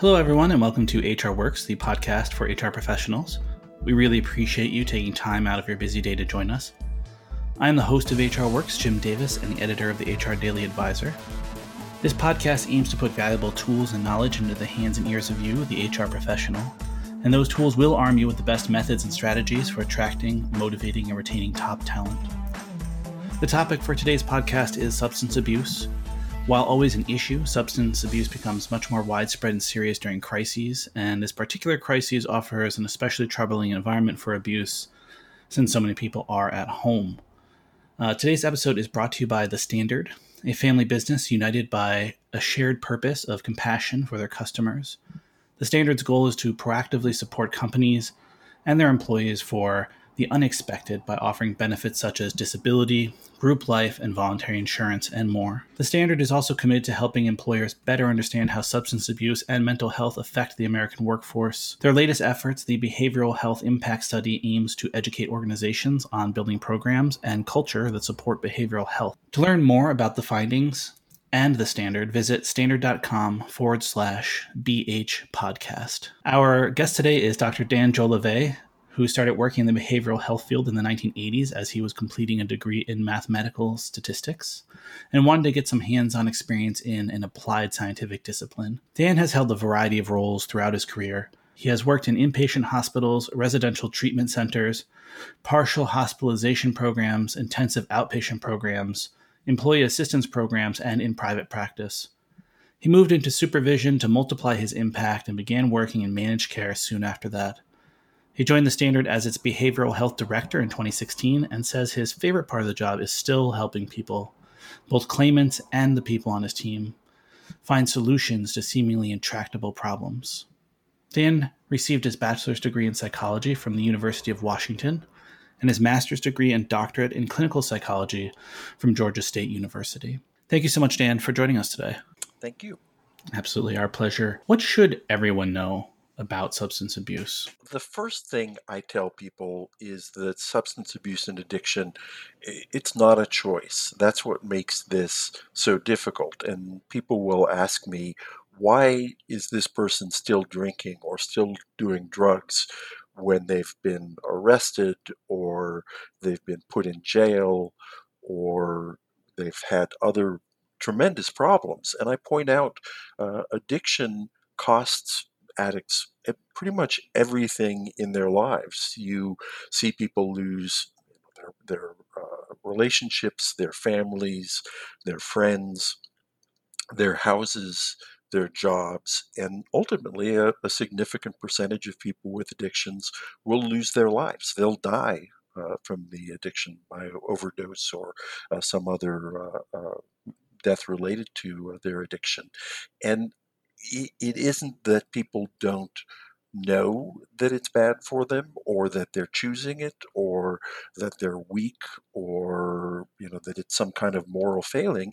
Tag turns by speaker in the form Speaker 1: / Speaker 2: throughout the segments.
Speaker 1: Hello, everyone, and welcome to HR Works, the podcast for HR professionals. We really appreciate you taking time out of your busy day to join us. I am the host of HR Works, Jim Davis, and the editor of the HR Daily Advisor. This podcast aims to put valuable tools and knowledge into the hands and ears of you, the HR professional, and those tools will arm you with the best methods and strategies for attracting, motivating, and retaining top talent. The topic for today's podcast is substance abuse, while always an issue, substance abuse becomes much more widespread and serious during crises, and this particular crisis offers an especially troubling environment for abuse since so many people are at home. Uh, today's episode is brought to you by The Standard, a family business united by a shared purpose of compassion for their customers. The Standard's goal is to proactively support companies and their employees for the unexpected by offering benefits such as disability, group life, and voluntary insurance, and more. The Standard is also committed to helping employers better understand how substance abuse and mental health affect the American workforce. Their latest efforts, the Behavioral Health Impact Study, aims to educate organizations on building programs and culture that support behavioral health. To learn more about the findings, and the standard, visit standard.com forward slash BH podcast. Our guest today is Dr. Dan Jolivet, who started working in the behavioral health field in the 1980s as he was completing a degree in mathematical statistics and wanted to get some hands on experience in an applied scientific discipline. Dan has held a variety of roles throughout his career. He has worked in inpatient hospitals, residential treatment centers, partial hospitalization programs, intensive outpatient programs, employee assistance programs, and in private practice. He moved into supervision to multiply his impact and began working in managed care soon after that. He joined the Standard as its behavioral health director in 2016 and says his favorite part of the job is still helping people, both claimants and the people on his team, find solutions to seemingly intractable problems. Dan received his bachelor's degree in psychology from the University of Washington and his master's degree and doctorate in clinical psychology from Georgia State University. Thank you so much, Dan, for joining us today.
Speaker 2: Thank you.
Speaker 1: Absolutely, our pleasure. What should everyone know about substance abuse?
Speaker 2: The first thing I tell people is that substance abuse and addiction, it's not a choice. That's what makes this so difficult. And people will ask me, why is this person still drinking or still doing drugs when they've been arrested or they've been put in jail or they've had other tremendous problems? And I point out uh, addiction costs addicts pretty much everything in their lives. You see people lose their, their uh, relationships, their families, their friends, their houses, their jobs, and ultimately a, a, significant percentage of people with addictions will lose their lives. They'll die uh, from the addiction by overdose or uh, some other uh, uh, death related to uh, their addiction. And it isn't that people don't know that it's bad for them or that they're choosing it or that they're weak or you know that it's some kind of moral failing.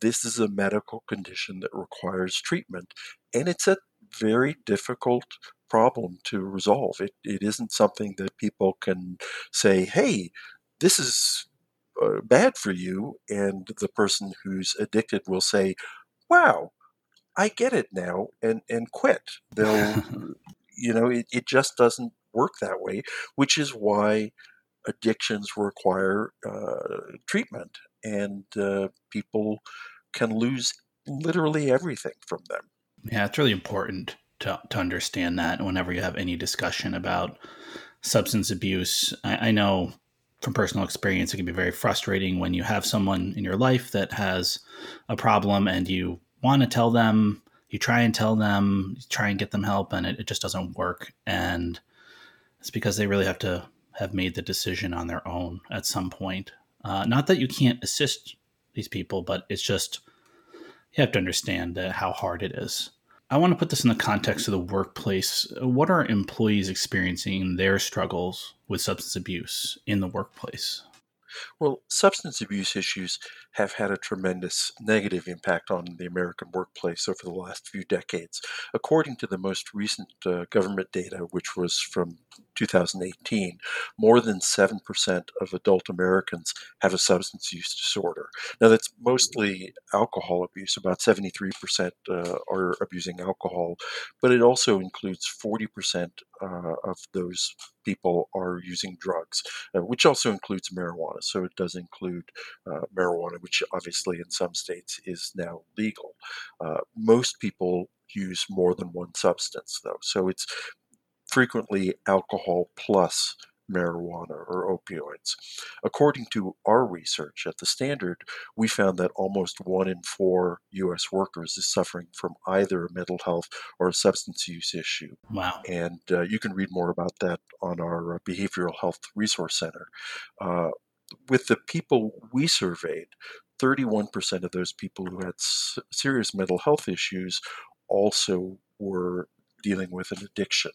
Speaker 2: This is a medical condition that requires treatment and it's a very difficult problem to resolve. It, it isn't something that people can say hey this is uh, bad for you and the person who's addicted will say wow I get it now and and quit. They'll you know it, it just doesn't work that way, which is why addictions require uh, treatment and uh, people can lose literally everything from them.
Speaker 1: Yeah, it's really important to, to understand that whenever you have any discussion about substance abuse. I, I know from personal experience, it can be very frustrating when you have someone in your life that has a problem and you want to tell them, you try and tell them, you try and get them help, and it, it just doesn't work. And it's because they really have to have made the decision on their own at some point. Uh, not that you can't assist these people, but it's just you have to understand uh, how hard it is. I want to put this in the context of the workplace. What are employees experiencing their struggles with substance abuse in the workplace?
Speaker 2: Well, substance abuse issues have had a tremendous negative impact on the American workplace over the last few decades. According to the most recent uh, government data, which was from 2018, more than 7% of adult Americans have a substance use disorder. Now, that's mostly alcohol abuse, about 73% uh, are abusing alcohol, but it also includes 40% uh, of those people are using drugs, uh, which also includes marijuana. So it does include uh, marijuana, which obviously in some states is now legal. Uh, most people use more than one substance, though. So it's frequently alcohol plus marijuana or opioids. According to our research at the Standard, we found that almost one in four U.S. workers is suffering from either a mental health or a substance use issue.
Speaker 1: Wow.
Speaker 2: And uh, you can read more about that on our uh, Behavioral Health Resource Center. Uh, with the people we surveyed, 31% of those people who had s- serious mental health issues also were dealing with an addiction.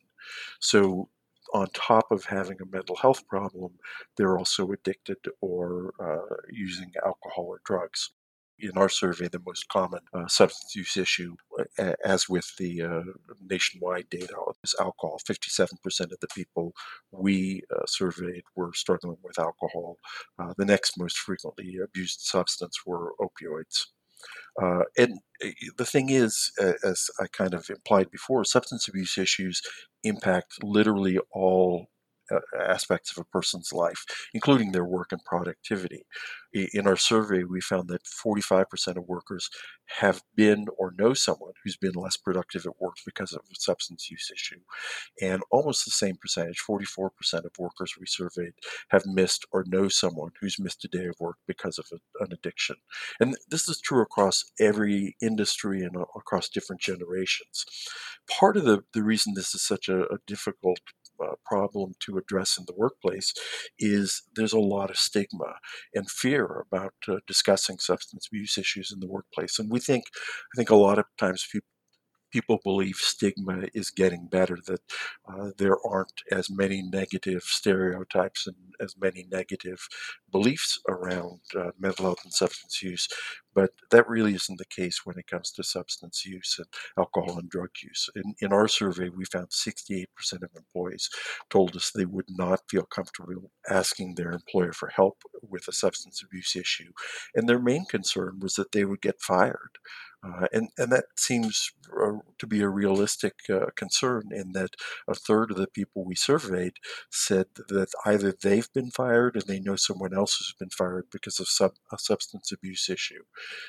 Speaker 2: So on top of having a mental health problem, they're also addicted or uh, using alcohol or drugs. In our survey, the most common uh, substance use issue, uh, as with the uh, nationwide data, is alcohol. 57% of the people we uh, surveyed were struggling with alcohol. Uh, the next most frequently abused substance were opioids. Uh, and eh, the thing is, as I kind of implied before, substance abuse issues impact literally all Uh, aspects of a person's life, including their work and productivity. In our survey, we found that 45% of workers have been or know someone who's been less productive at work because of a substance use issue. And almost the same percentage, 44% of workers we surveyed, have missed or know someone who's missed a day of work because of a, an addiction. And this is true across every industry and across different generations. Part of the, the reason this is such a, a difficult uh, problem to address in the workplace is there's a lot of stigma and fear about uh, discussing substance abuse issues in the workplace. And we think, I think a lot of times people people believe stigma is getting better, that uh, there aren't as many negative stereotypes and as many negative beliefs around uh, mental health and substance use. But that really isn't the case when it comes to substance use and alcohol and drug use. In, in our survey, we found 68% of employees told us they would not feel comfortable asking their employer for help with a substance abuse issue. And their main concern was that they would get fired. Uh, and, and that seems to be a realistic uh, concern in that a third of the people we surveyed said that either they've been fired and they know someone else has been fired because of sub, a substance abuse issue.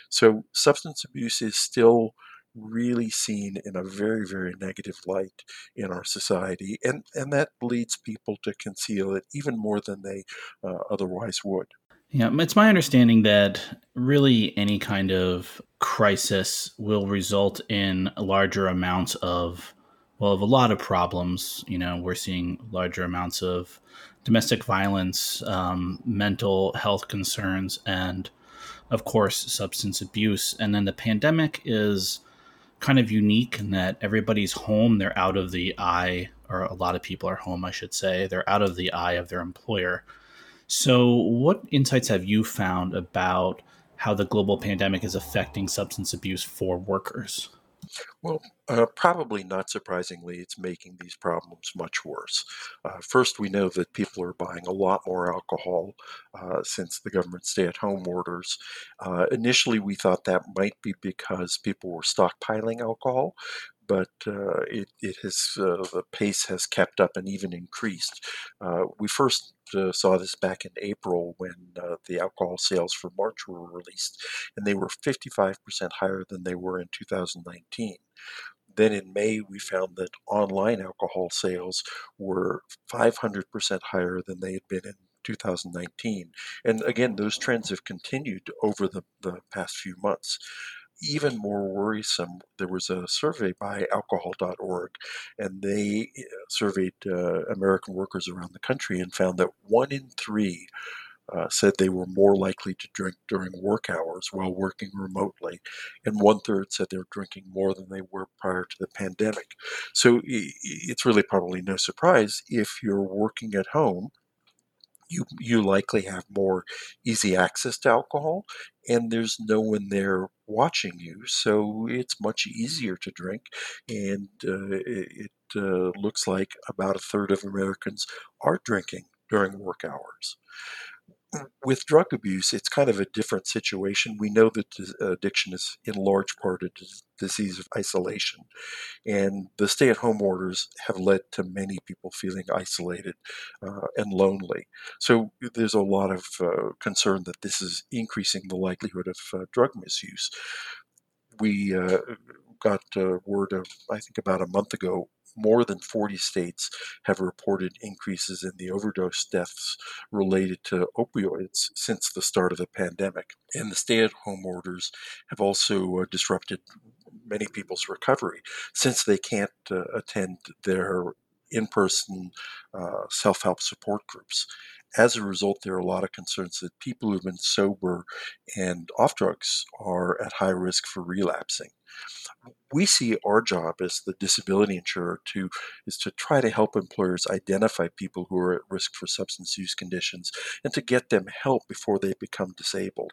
Speaker 2: So substance abuse is still really seen in a very, very negative light in our society, and, and that leads people to conceal it even more than they uh, otherwise would.
Speaker 1: Yeah, it's my understanding that really any kind of crisis will result in larger amounts of, well, of a lot of problems. You know, we're seeing larger amounts of domestic violence, um, mental health concerns, and of course, substance abuse. And then the pandemic is kind of unique in that everybody's home, they're out of the eye, or a lot of people are home, I should say. They're out of the eye of their employer. So, what insights have you found about how the global pandemic is affecting substance abuse for workers?
Speaker 2: Well, uh, probably not surprisingly, it's making these problems much worse. Uh, first, we know that people are buying a lot more alcohol uh, since the government stay at home orders. Uh, initially, we thought that might be because people were stockpiling alcohol, but uh, it, it has uh, the pace has kept up and even increased. Uh, we first uh, saw this back in April when uh, the alcohol sales for March were released, and they were 55% higher than they were in 2019. Then in May, we found that online alcohol sales were 500% higher than they had been in 2019. And again, those trends have continued over the, the past few months even more worrisome, there was a survey by alcohol.org, and they uh, surveyed uh, American workers around the country and found that one in three uh, said they were more likely to drink during work hours while working remotely, and one third said they were drinking more than they were prior to the pandemic. So it's really probably no surprise if you're working at home you you likely have more easy access to alcohol and there's no one there watching you so it's much easier to drink and uh, it, uh, looks like about a third of americans are drinking during work hours with drug abuse, it's kind of a different situation. We know that addiction is in large part a disease of isolation, and the stay at home orders have led to many people feeling isolated uh, and lonely. So there's a lot of uh, concern that this is increasing the likelihood of uh, drug misuse. We uh, got word of, I think, about a month ago more than 40 states have reported increases in the overdose deaths related to opioids since the start of the pandemic. And the stay at home orders have also uh, disrupted many people's recovery since they can't uh, attend their in person uh, self help support groups. As a result, there are a lot of concerns that people who've been sober and off drugs are at high risk for relapsing we see our job as the disability insurer to is to try to help employers identify people who are at risk for substance use conditions and to get them help before they become disabled.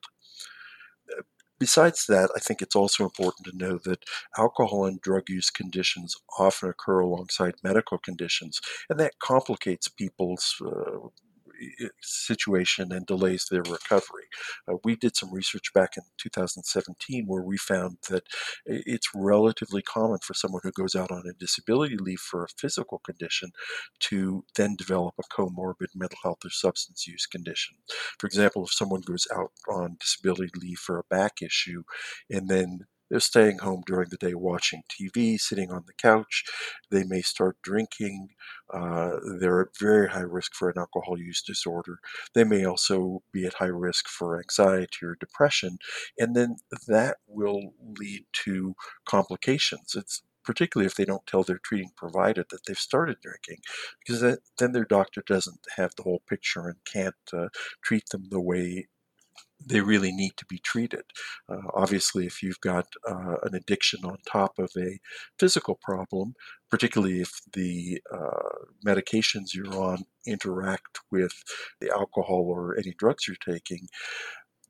Speaker 2: Uh, besides that, I think it's also important to know that alcohol and drug use conditions often occur alongside medical conditions, and that complicates people's uh, situation and delays their recovery. Uh, we did some research back in 2017 where we found that it's relatively common for someone who goes out on a disability leave for a physical condition to then develop a comorbid mental health or substance use condition. For example, if someone goes out on disability leave for a back issue and then they're staying home during the day watching TV, sitting on the couch. They may start drinking. Uh, they're at very high risk for an alcohol use disorder. They may also be at high risk for anxiety or depression. And then that will lead to complications. It's particularly if they don't tell their treating provider that they've started drinking, because that, then their doctor doesn't have the whole picture and can't uh, treat them the way they really need to be treated. Uh, obviously, if you've got uh, an addiction on top of a physical problem, particularly if the uh, medications you're on interact with the alcohol or any drugs you're taking,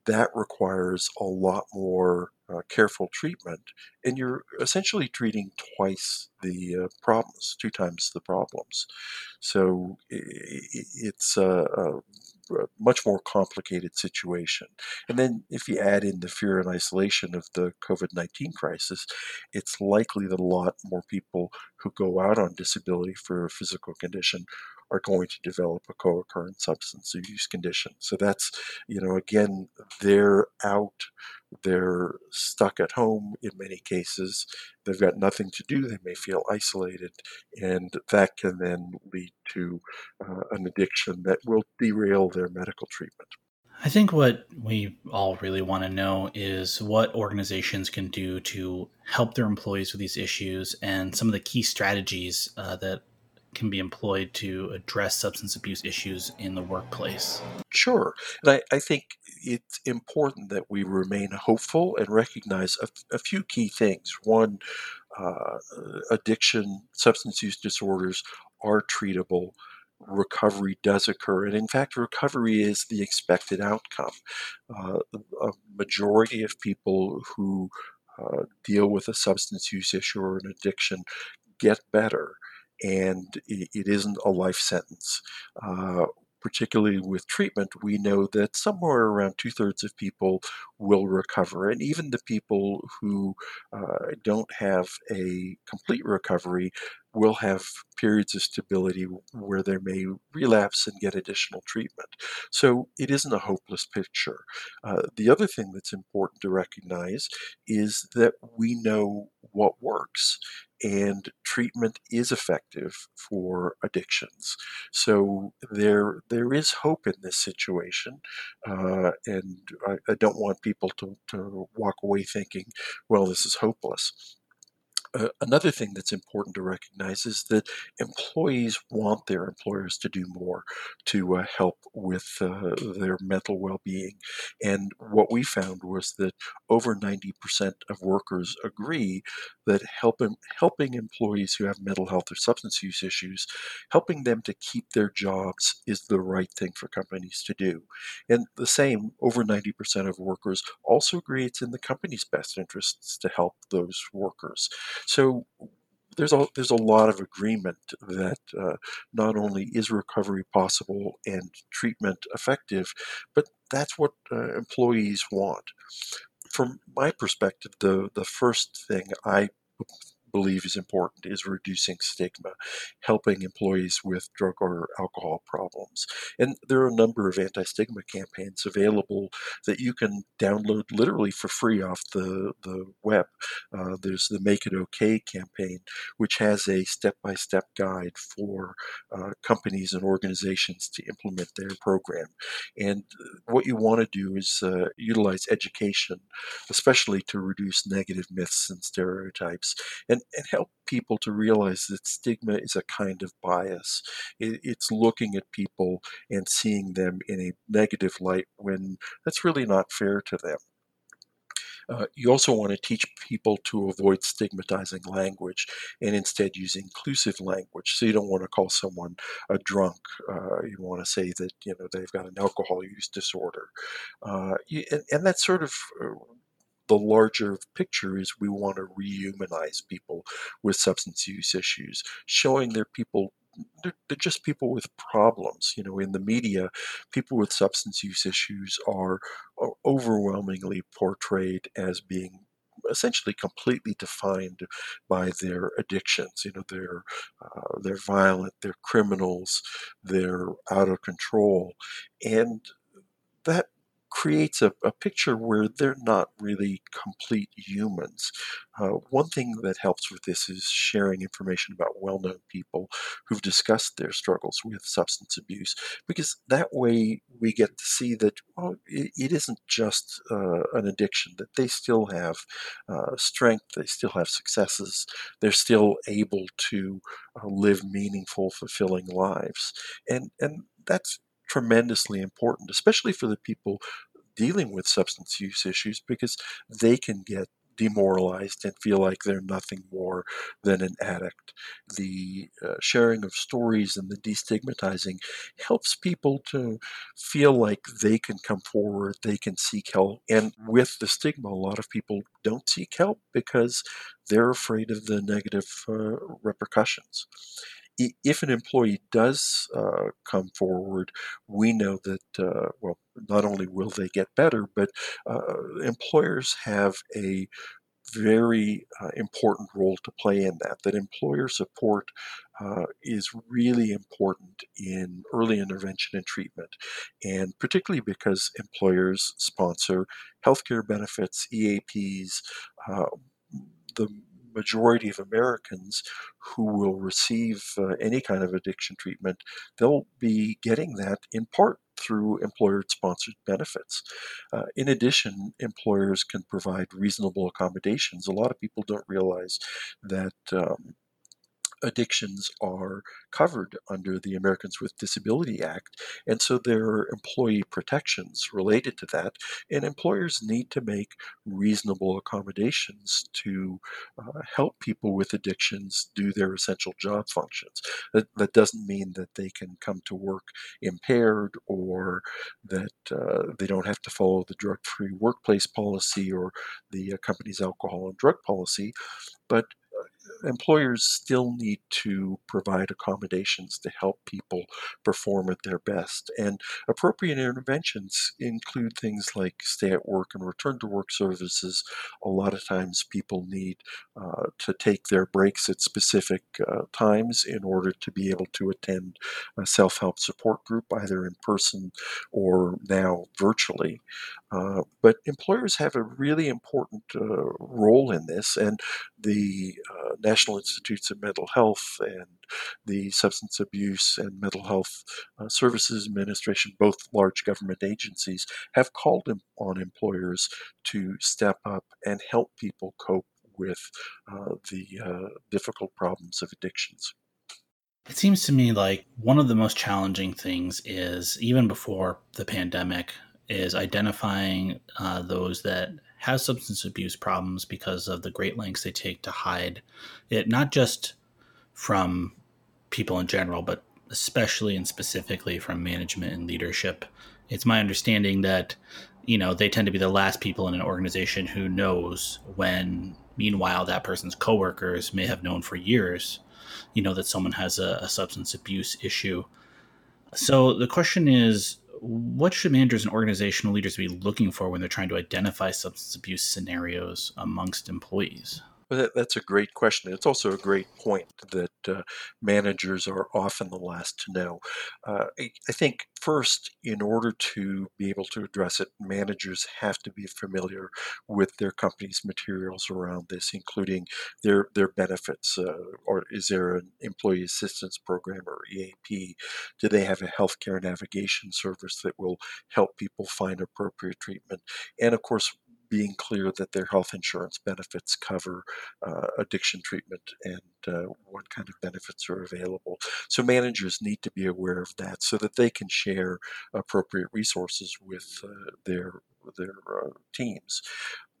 Speaker 2: that requires a lot more uh, careful treatment, and you're essentially treating twice the uh, problems, two times the problems. So it's a, a much more complicated situation. And then if you add in the fear and isolation of the COVID 19 crisis, it's likely that a lot more people who go out on disability for a physical condition are going to develop a co-occurrent substance use condition. So that's, you know, again, they're out, they're stuck at home in many cases. They've got nothing to do. They may feel isolated, and that can then lead to uh, an addiction that will derail their medical treatment.
Speaker 1: I think what we all really want to know is what organizations can do to help their employees with these issues and some of the key strategies uh, that can be employed to address substance abuse issues in the workplace?
Speaker 2: Sure. And I, I think it's important that we remain hopeful and recognize a, a few key things. One, uh, addiction, substance use disorders are treatable. Recovery does occur, and in fact, recovery is the expected outcome. Uh, a majority of people who uh, deal with a substance use issue or an addiction get better and it isn't a life sentence. Uh, particularly with treatment, we know that somewhere around two thirds of people will recover. And even the people who uh, don't have a complete recovery will have periods of stability where they may relapse and get additional treatment. So it isn't a hopeless picture. Uh, the other thing that's important to recognize is that we know what works and treatment is effective for addictions. So there there is hope in this situation, uh, and I, I, don't want people to, to walk away thinking, well, this is hopeless. Uh, another thing that's important to recognize is that employees want their employers to do more to uh, help with uh, their mental well being. And what we found was that over 90% of workers agree that helping, helping employees who have mental health or substance use issues, helping them to keep their jobs is the right thing for companies to do. And the same, over 90% of workers also agree it's in the company's best interests to help those workers. So there's a there's a lot of agreement that uh, not only is recovery possible and treatment effective, but that's what uh, employees want. From my perspective, the the first thing I believe is important is reducing stigma, helping employees with drug or alcohol problems. And there are a number of anti stigma campaigns available that you can download literally for free off the, the web. Uh, there's the Make It Okay campaign, which has a step by step guide for uh, companies and organizations to implement their program. And what you want to do is uh, utilize education, especially to reduce negative myths and stereotypes. And and help people to realize that stigma is a kind of bias. It, it's looking at people and seeing them in a negative light when that's really not fair to them. Uh, you also want to teach people to avoid stigmatizing language and instead use inclusive language. So you don't want to call someone a drunk. Uh, you want to say that you know they've got an alcohol use disorder, uh, and, and sort of uh, the larger picture is we want to rehumanize people with substance use issues, showing they're people they're, they're, just people with problems. You know, in the media, people with substance use issues are, are overwhelmingly portrayed as being essentially completely defined by their addictions. You know, they're uh, they're violent, they're criminals, they're out of control, and that creates a, a, picture where they're not really complete humans. Uh, one thing that helps with this is sharing information about well known people who've discussed their struggles with substance abuse, because that way we get to see that well, it, it isn't just uh, an addiction, that they still have uh, strength, they still have successes, they're still able to uh, live meaningful, fulfilling lives. And, and that's tremendously important, especially for the people dealing with substance use issues, because they can get demoralized and feel like they're nothing more than an addict. The uh, sharing of stories and the destigmatizing helps people to feel like they can come forward, they can seek help. And with the stigma, a lot of people don't seek help because they're afraid of the negative uh, repercussions if an employee does uh, come forward, we know that, uh, well, not only will they get better, but uh, employers have a very uh, important role to play in that. That employer support uh, is really important in early intervention and treatment, and particularly because employers sponsor healthcare benefits, EAPs. Uh, the majority of Americans who will receive uh, any kind of addiction treatment, they'll be getting that in part through employer sponsored benefits. Uh, in addition, employers can provide reasonable accommodations. A lot of people don't realize that. Um, addictions are covered under the Americans with Disability Act, and so there are employee protections related to that, and employers need to make reasonable accommodations to uh, help people with addictions do their essential job functions. That, that doesn't mean that they can come to work impaired or that uh, they don't have to follow the drug free workplace policy or the uh, company's alcohol and drug policy, but employers still need to provide accommodations to help people perform at their best. And appropriate interventions include things like stay at work and return to work services. A lot of times people need uh, to take their breaks at specific uh, times in order to be able to attend a self help support group, either in person or now virtually. Uh, but employers have a really important uh, role in this, and the uh, National Institutes of Mental Health and the Substance Abuse and Mental Health uh, Services Administration, both large government agencies, have called on employers to step up and help people cope with uh, the difficult problems of addictions.
Speaker 1: It seems to me like one of the most challenging things is even before the pandemic is identifying uh, those that have substance abuse problems because of the great lengths they take to hide it, not just from people in general, but especially and specifically from management and leadership. It's my understanding that you know they tend to be the last people in an organization who knows when meanwhile that person's coworkers may have known for years you know that someone has a, a substance abuse issue. So the question is, what should managers and organizational leaders be looking for when they're trying to identify substance abuse scenarios amongst employees?
Speaker 2: Well, that's a great question. It's also a great point that uh, managers are often the last to know. Uh, I, I, think, first, in order to be able to address it, managers have to be familiar with their company's materials around this, including their, their benefits. Uh, or is there an employee assistance program or EAP? Do they have a healthcare navigation service that will help people find appropriate treatment? And of course, being clear that their health insurance benefits cover uh, addiction treatment and uh, what kind of benefits are available. So managers need to be aware of that so that they can share appropriate resources with uh, their their uh, teams.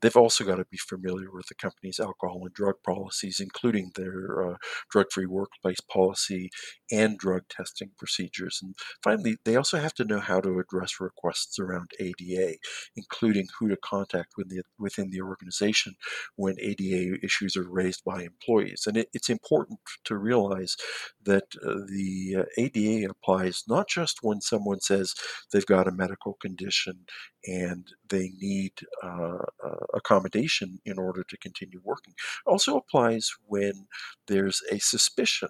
Speaker 2: They've also got to be familiar with the company's alcohol and drug policies, including their uh, drug free workplace policy and drug testing procedures. And finally, they also have to know how to address requests around ADA, including who to contact within the, within the organization when ADA issues are raised by employees. And it, it's important to realize that uh, the uh, ADA applies not just when someone says they've got a medical condition and they need uh, uh accommodation in order to continue working. Also applies when there's a suspicion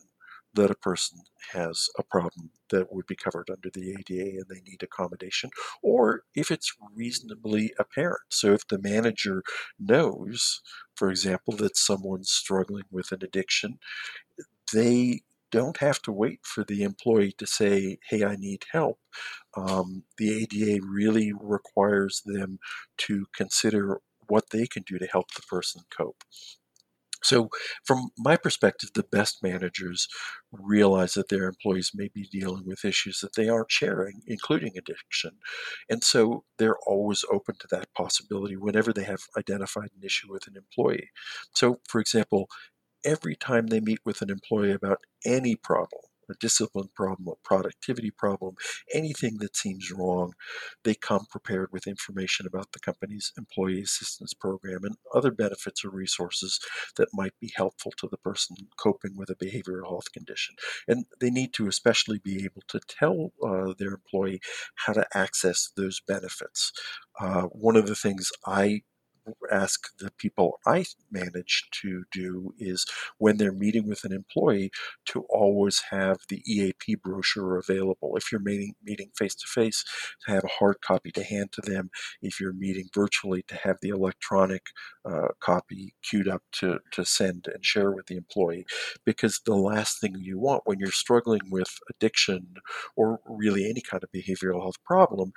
Speaker 2: that a person has a problem that would be covered under the ADA and they need accommodation, or if it's reasonably apparent. So, if the manager knows, for example, that someone's struggling with an addiction, they don't have to wait for the employee to say, hey, I need help. Um, the ADA really requires them to consider what they can do to help the person cope. So, from my perspective, the best managers realize that their employees may be dealing with issues that they aren't sharing, including addiction. And so they're always open to that possibility whenever they have identified an issue with an employee. So, for example, every time they meet with an employee about any problem, a discipline problem, a productivity problem, anything that seems wrong, they come prepared with information about the company's employee assistance program and other benefits or resources that might be helpful to the person coping with a behavioral health condition. And they need to especially be able to tell uh, their employee how to access those benefits. Uh, one of the things I ask the people I manage to do is when they're meeting with an employee to always have the EAP brochure available. If you're meeting meeting face to face, to have a hard copy to hand to them. If you're meeting virtually, to have the electronic uh, copy queued up to, to send and share with the employee. Because the last thing you want when you're struggling with addiction or really any kind of behavioral health problem,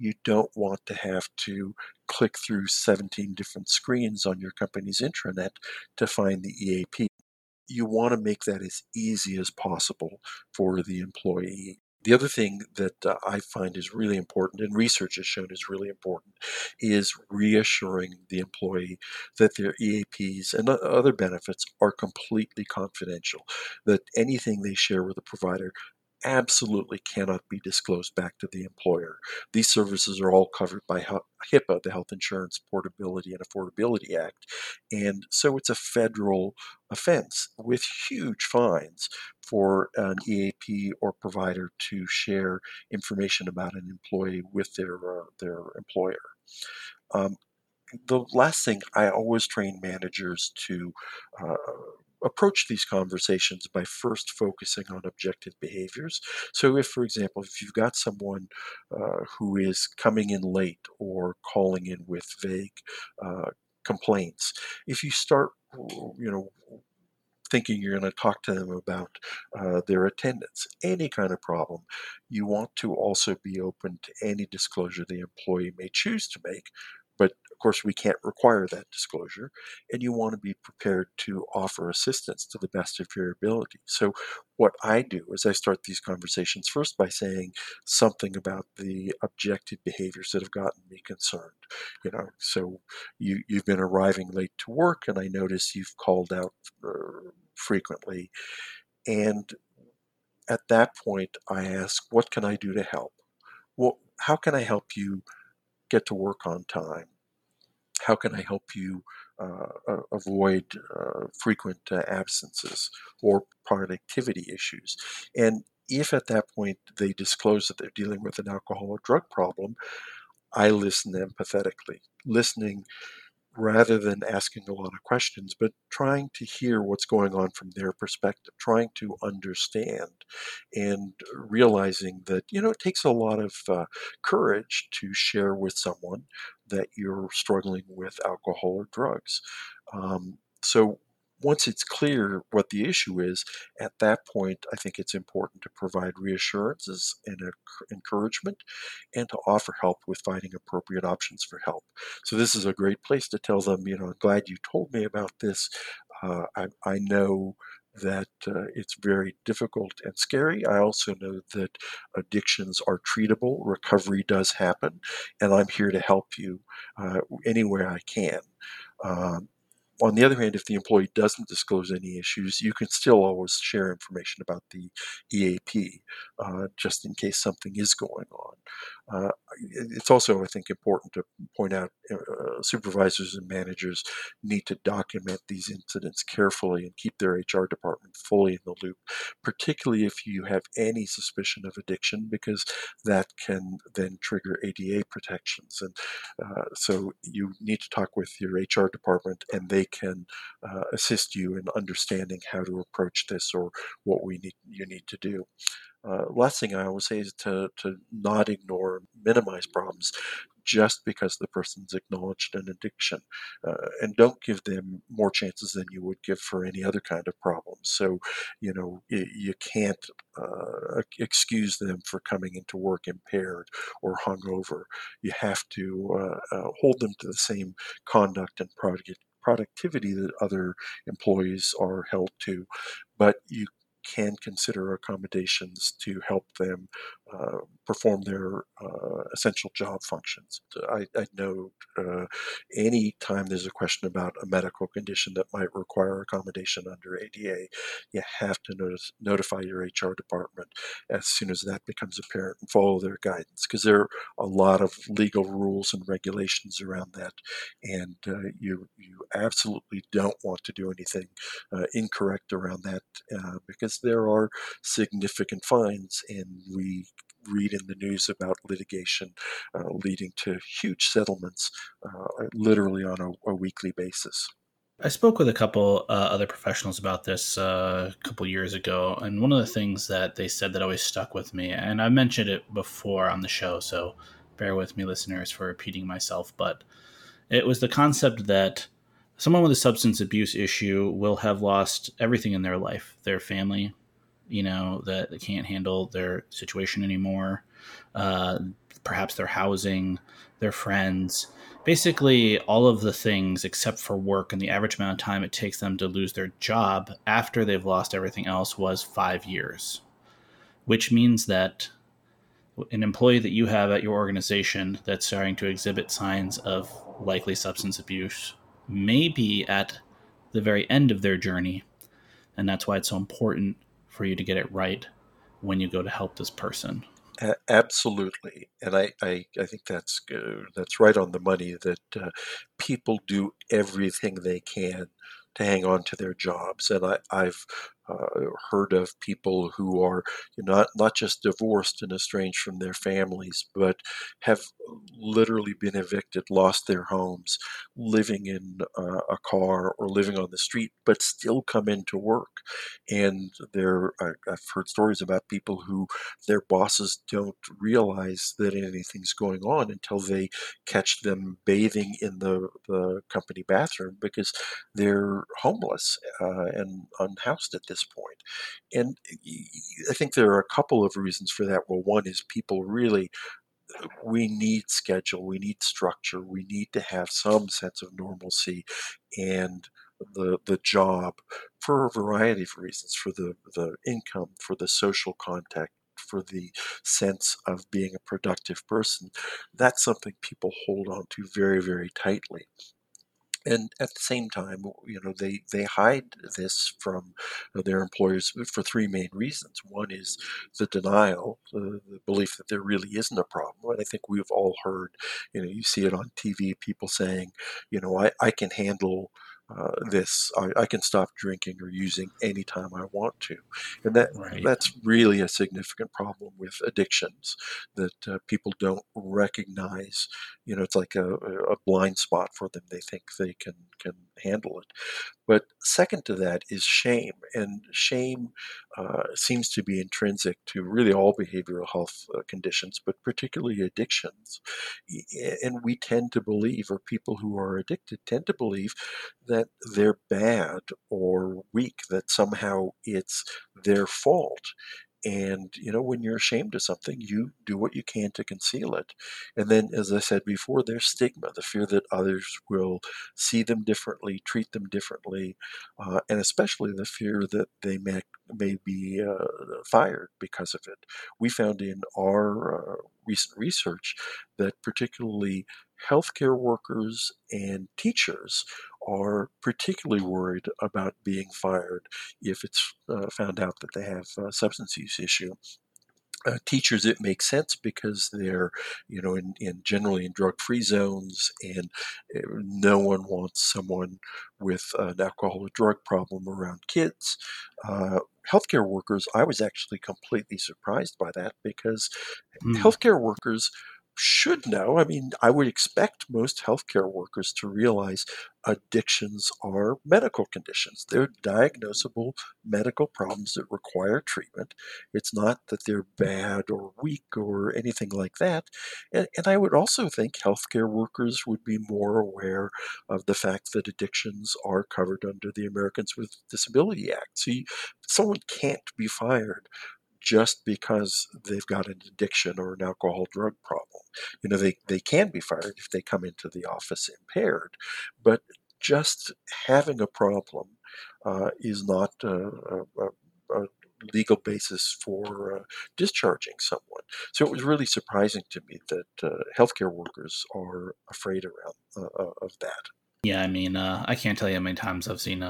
Speaker 2: you don't want to have to click through 17 different screens on your company's intranet to find the EAP. You want to make that as easy as possible for the employee. The other thing that uh, I find is really important, and research has shown is really important, is reassuring the employee that their EAPs and other benefits are completely confidential, that anything they share with a provider absolutely cannot be disclosed back to the employer. These services are all covered by HIPAA, the Health Insurance Portability and Affordability Act. And so it's a federal offense with huge fines for an EAP or provider to share information about an employee with their, uh, their employer. Um, the last thing I always train managers to uh, approach these conversations by first focusing on objective behaviors. So, if, for example, if you've got someone uh, who is coming in late or calling in with vague uh, complaints, if you start, you know, thinking you're going to talk to them about uh, their attendance, any kind of problem, you want to also be open to any disclosure the employee may choose to make course, we can't require that disclosure, and you want to be prepared to offer assistance to the best of your ability. So, what I do is I start these conversations first by saying something about the objective behaviors that have gotten me concerned. You know, so you you've been arriving late to work, and I notice you've called out uh, frequently, and at that point, I ask, "What can I do to help? Well, how can I help you get to work on time? How can I help you uh, avoid uh, frequent uh, absences or productivity issues? And if at that point they disclose that they're dealing with an alcohol or drug problem, I listen empathetically. Listening rather than asking a lot of questions, but trying to hear what's going on from their perspective, trying to understand, and realizing that, you know, it takes a lot of uh, courage to share with someone that you're struggling with alcohol or drugs. Um, so once it's clear what the issue is, at that point, I think it's important to provide reassurances and encouragement and to offer help with finding appropriate options for help. So, this is a great place to tell them, you know, I'm glad you told me about this. Uh, I, I know that uh, it's very difficult and scary. I also know that addictions are treatable, recovery does happen, and I'm here to help you uh, anywhere I can. Um, on the other hand, if the employee doesn't disclose any issues, you can still always share information about the EAP uh, just in case something is going on. Uh, it's also, I think, important to point out uh, supervisors and managers need to document these incidents carefully and keep their HR department fully in the loop, particularly if you have any suspicion of addiction, because that can then trigger ADA protections. And uh, so you need to talk with your HR department, and they can uh, assist you in understanding how to approach this or what we need you need to do. Uh, last thing I always say is to, to not ignore, minimize problems just because the person's acknowledged an addiction. Uh, and don't give them more chances than you would give for any other kind of problem. So, you know, you, you can't uh, excuse them for coming into work impaired or hungover. You have to uh, uh hold them to the same conduct and product productivity that other employees are held to, but you can consider accommodations to help them uh, perform their uh, essential job functions. I, I know uh, any time there's a question about a medical condition that might require accommodation under ADA, you have to notice, notify your HR department as soon as that becomes apparent and follow their guidance because there are a lot of legal rules and regulations around that, and uh, you you absolutely don't want to do anything uh, incorrect around that because there are significant fines, and we read in the news about litigation uh, leading to huge settlements uh, literally on a, a, weekly basis.
Speaker 1: I spoke with a couple uh, other professionals about this uh, a couple years ago, and one of the things that they said that always stuck with me, and I mentioned it before on the show, so bear with me, listeners, for repeating myself, but it was the concept that someone with a substance abuse issue will have lost everything in their life their family, you know, that they can't handle their situation anymore, uh, perhaps their housing, their friends, basically all of the things except for work and the average amount of time it takes them to lose their job after they've lost everything else was five years, which means that an employee that you have at your organization that's starting to exhibit signs of likely substance abuse may be at the very end of their journey. And that's why it's so important for you to get it right when you go to help this person.
Speaker 2: absolutely, and I, I, I think that's uh, that's right on the money. That uh, people do everything they can to hang on to their jobs, and I, I've heard of people who are not not just divorced and estranged from their families, but have literally been evicted, lost their homes, living in uh, a car or living on the street, but still come into work. And there, I've heard stories about people who their bosses don't realize that anything's going on until they catch them bathing in the, the company bathroom because they're homeless uh, and unhoused at this point. And I think there are a couple of reasons for that. Well, one is people really uh, we need schedule, we need structure, we need to have some sense of normalcy and the the job for a variety of reasons for the the income for the social contact for the sense of being a productive person that's something people hold on to very very tightly and at the same time, you know, they, they hide this from uh, their employers for three main reasons. One is the denial, the, the, belief that there really isn't a problem. And I think we've all heard, you know, you see it on TV, people saying, you know, I, I can handle uh, this. I, I, can stop drinking or using anytime I want to, and that right. that's really a significant problem with addictions that uh, people don't recognize. You know, it's like a, a blind spot for them. They think they can can handle it. But second to that is shame, and shame uh, seems to be intrinsic to really all behavioral health uh, conditions, but particularly addictions. And we tend to believe, or people who are addicted tend to believe, that they're bad or weak, that somehow it's their fault. And, you know, when you're ashamed of something, you do what you can to conceal it. And then, as I said before, there's stigma, the fear that others will see them differently, treat them differently, uh, and especially the fear that they may, may be uh, fired because of it. We found in our uh, recent research that particularly healthcare workers and teachers are particularly worried about being fired if it's uh, found out that they have a substance use issue. Uh, teachers, it makes sense because they're, you know, in, in generally in drug-free zones, and uh, no one wants someone with an alcohol or drug problem around kids. Uh, healthcare workers, I was actually completely surprised by that because mm. healthcare workers should know. I mean, I would expect most healthcare workers to realize addictions are medical conditions. They're diagnosable medical problems that require treatment. It's not that they're bad or weak or anything like that. And, and I would also think healthcare workers would be more aware of the fact that addictions are covered under the Americans with Disability Act. So you, someone can't be fired just because they've got an addiction or an alcohol drug problem. You know, they, they can be fired if they come into the office impaired, but just having a problem uh, is not a, a, a, legal basis for uh, discharging someone. So it was really surprising to me that uh, healthcare workers are afraid around uh, uh, of that.
Speaker 1: Yeah, I mean, uh, I can't tell you how many times I've seen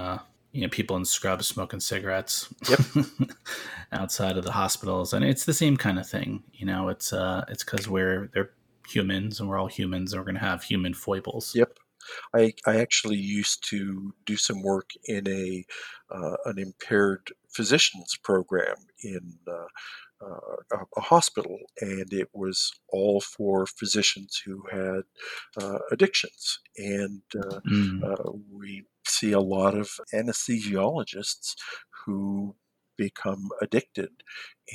Speaker 1: you know people in scrubs smoking cigarettes
Speaker 2: yep.
Speaker 1: outside of the hospitals and it's the same kind of thing you know it's uh it's because we're they're humans and we're all humans and we're going to have human foibles
Speaker 2: yep I, I actually used to do some work in a uh, an impaired physicians program in uh, uh, a, hospital, and it was all for physicians who had uh, addictions. And uh, mm. we see a lot of anesthesiologists who become addicted.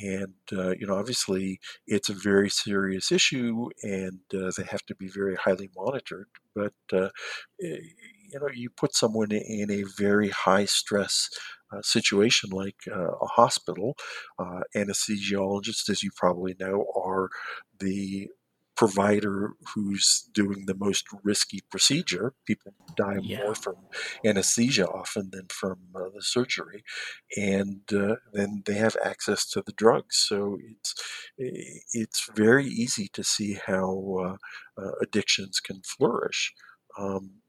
Speaker 2: And, uh, you know, obviously it's a very serious issue and uh, they have to be very highly monitored. But, uh, eh, you know, you put someone in a very high stress uh, situation like uh, a hospital, uh, anesthesiologists, as you probably know, are the provider who's doing the most risky procedure. People die yeah. more from anesthesia often than from uh, the surgery, and uh, then they have access to the drugs. So it's it's very easy to see how uh, uh addictions can flourish. Um,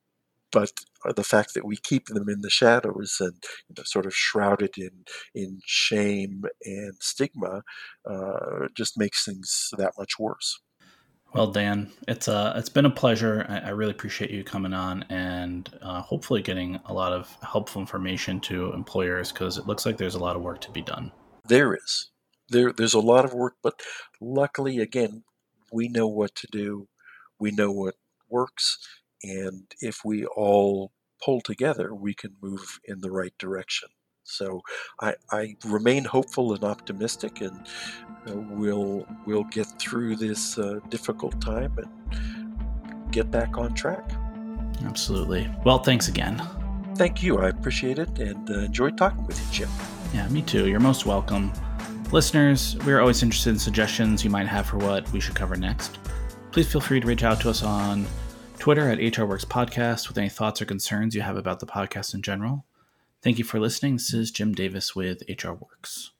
Speaker 2: but uh, the fact that we keep them in the shadows and you know, sort of shrouded in in shame and stigma uh, just makes things that much worse.
Speaker 1: Well, Dan, it's uh, it's been a pleasure. I, I really appreciate you coming on and uh, hopefully getting a lot of helpful information to employers because it looks like there's a lot of work to be done.
Speaker 2: There is, there there's a lot of work, but luckily, again, we know what to do. We know what works, and if we all pull together, we can move in the right direction. So I, I remain hopeful and optimistic, and uh, we'll we'll get through this uh, difficult time and get back on track.
Speaker 1: Absolutely. Well, thanks again.
Speaker 2: Thank you. I appreciate it and uh, enjoyed talking with you, Jim.
Speaker 1: Yeah, me too. You're most welcome. Listeners, we are always interested in suggestions you might have for what we should cover next. Please feel free to reach out to us on Twitter at HRWorks Podcast with any thoughts or concerns you have about the podcast in general. Thank you for listening. This is Jim Davis with HR Works.